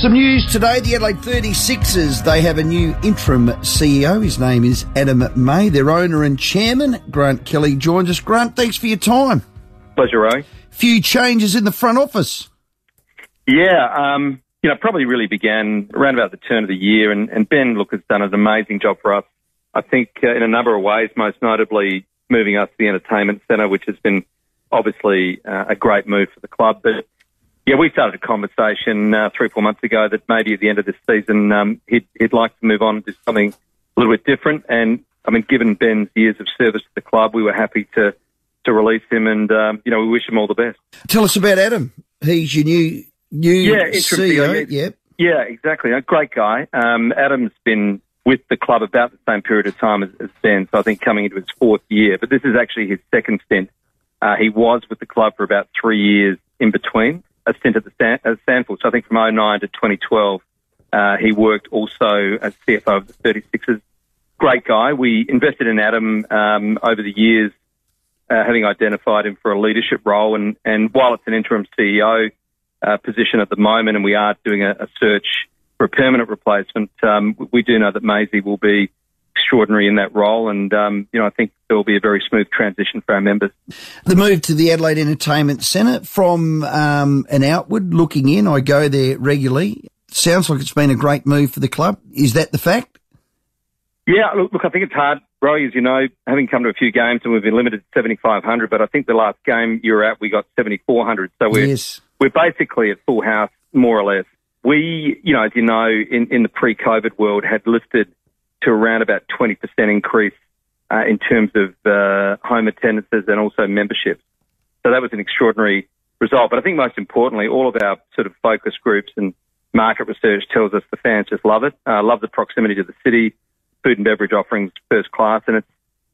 Some news today. The Adelaide 36ers, they have a new interim CEO. His name is Adam May. Their owner and chairman, Grant Kelly, joins us. Grant, thanks for your time. Pleasure, Roy. Few changes in the front office. Yeah, um, you know, probably really began around about the turn of the year, and, and Ben, look, has done an amazing job for us. I think uh, in a number of ways, most notably moving us to the entertainment centre, which has been obviously uh, a great move for the club. But yeah, we started a conversation uh, three, four months ago that maybe at the end of this season um, he'd, he'd like to move on to something a little bit different. And I mean, given Ben's years of service to the club, we were happy to to release him, and um, you know, we wish him all the best. Tell us about Adam. He's your new new yeah, CEO. Yep. Yeah, exactly. A great guy. Um, Adam's been with the club about the same period of time as, as Ben, so I think coming into his fourth year. But this is actually his second stint. Uh, he was with the club for about three years in between a stint at the Stan- at Sandford. So I think from 09 to 2012, uh, he worked also as CFO of the 36ers. Great guy. We invested in Adam um, over the years, uh, having identified him for a leadership role. And, and while it's an interim CEO uh, position at the moment, and we are doing a, a search for a permanent replacement, um, we do know that Maisie will be extraordinary in that role. And, um, you know, I think there will be a very smooth transition for our members. The move to the Adelaide Entertainment Centre from um, an outward looking in, I go there regularly. Sounds like it's been a great move for the club. Is that the fact? Yeah, look, look I think it's hard, Roy, as you know, having come to a few games and we've been limited to 7,500, but I think the last game you were at, we got 7,400. So we're, yes. we're basically at full house, more or less. We, you know, as you know, in, in the pre-COVID world had listed to around about 20% increase uh, in terms of uh, home attendances and also memberships. So that was an extraordinary result. But I think most importantly, all of our sort of focus groups and market research tells us the fans just love it, uh, love the proximity to the city, food and beverage offerings first class, and it's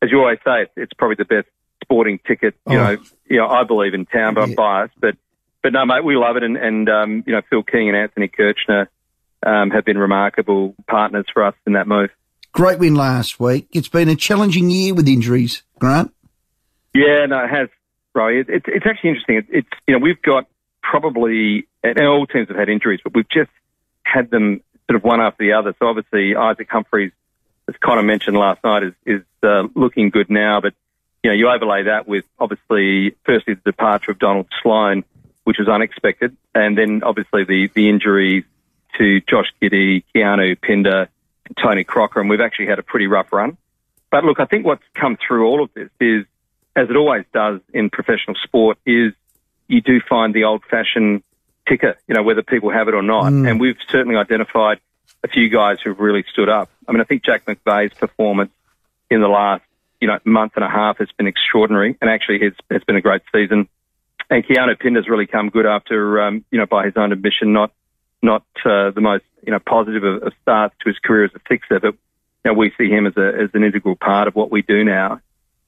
as you always say, it's, it's probably the best sporting ticket. You oh. know, you know, I believe in town, but yeah. I'm biased. But but no, mate, we love it, and, and um, you know, Phil King and Anthony Kirchner um, have been remarkable partners for us in that move. Great win last week. It's been a challenging year with injuries, Grant. Yeah, no, it has, Roy. It, it's it's actually interesting. It, it's you know we've got probably and all teams have had injuries, but we've just had them sort of one after the other. So obviously Isaac Humphries, as Conner mentioned last night, is is uh, looking good now. But you know you overlay that with obviously firstly the departure of Donald Sloan, which was unexpected, and then obviously the the injuries to Josh Giddey, Keanu Pinder, Tony Crocker, and we've actually had a pretty rough run. But look, I think what's come through all of this is, as it always does in professional sport, is you do find the old-fashioned ticker, you know, whether people have it or not. Mm. And we've certainly identified a few guys who've really stood up. I mean, I think Jack McVeigh's performance in the last, you know, month and a half has been extraordinary, and actually it's, it's been a great season. And Keanu Pinder's really come good after, um, you know, by his own admission, not not uh, the most you know positive of, of starts to his career as a Sixer, but you know, we see him as a as an integral part of what we do now,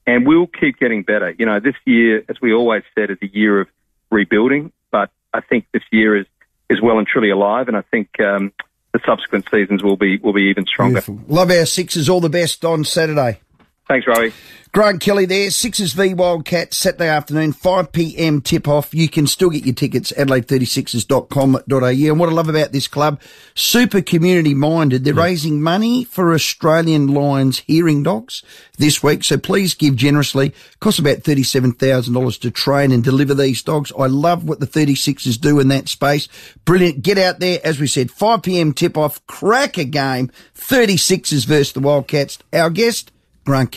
and we'll keep getting better. You know, this year, as we always said, is a year of rebuilding, but I think this year is is well and truly alive, and I think. Um, the subsequent seasons will be will be even stronger. Beautiful. Love our Sixers. All the best on Saturday. Thanks, Rowie. Grant Kelly there, Sixers v Wildcats, Saturday afternoon, 5pm tip off. You can still get your tickets, adelaide36ers.com.au. And what I love about this club, super community minded. They're yeah. raising money for Australian Lions hearing dogs this week. So please give generously. It Costs about $37,000 to train and deliver these dogs. I love what the 36ers do in that space. Brilliant. Get out there. As we said, 5pm tip off, crack a game. 36ers versus the Wildcats. Our guest, Grant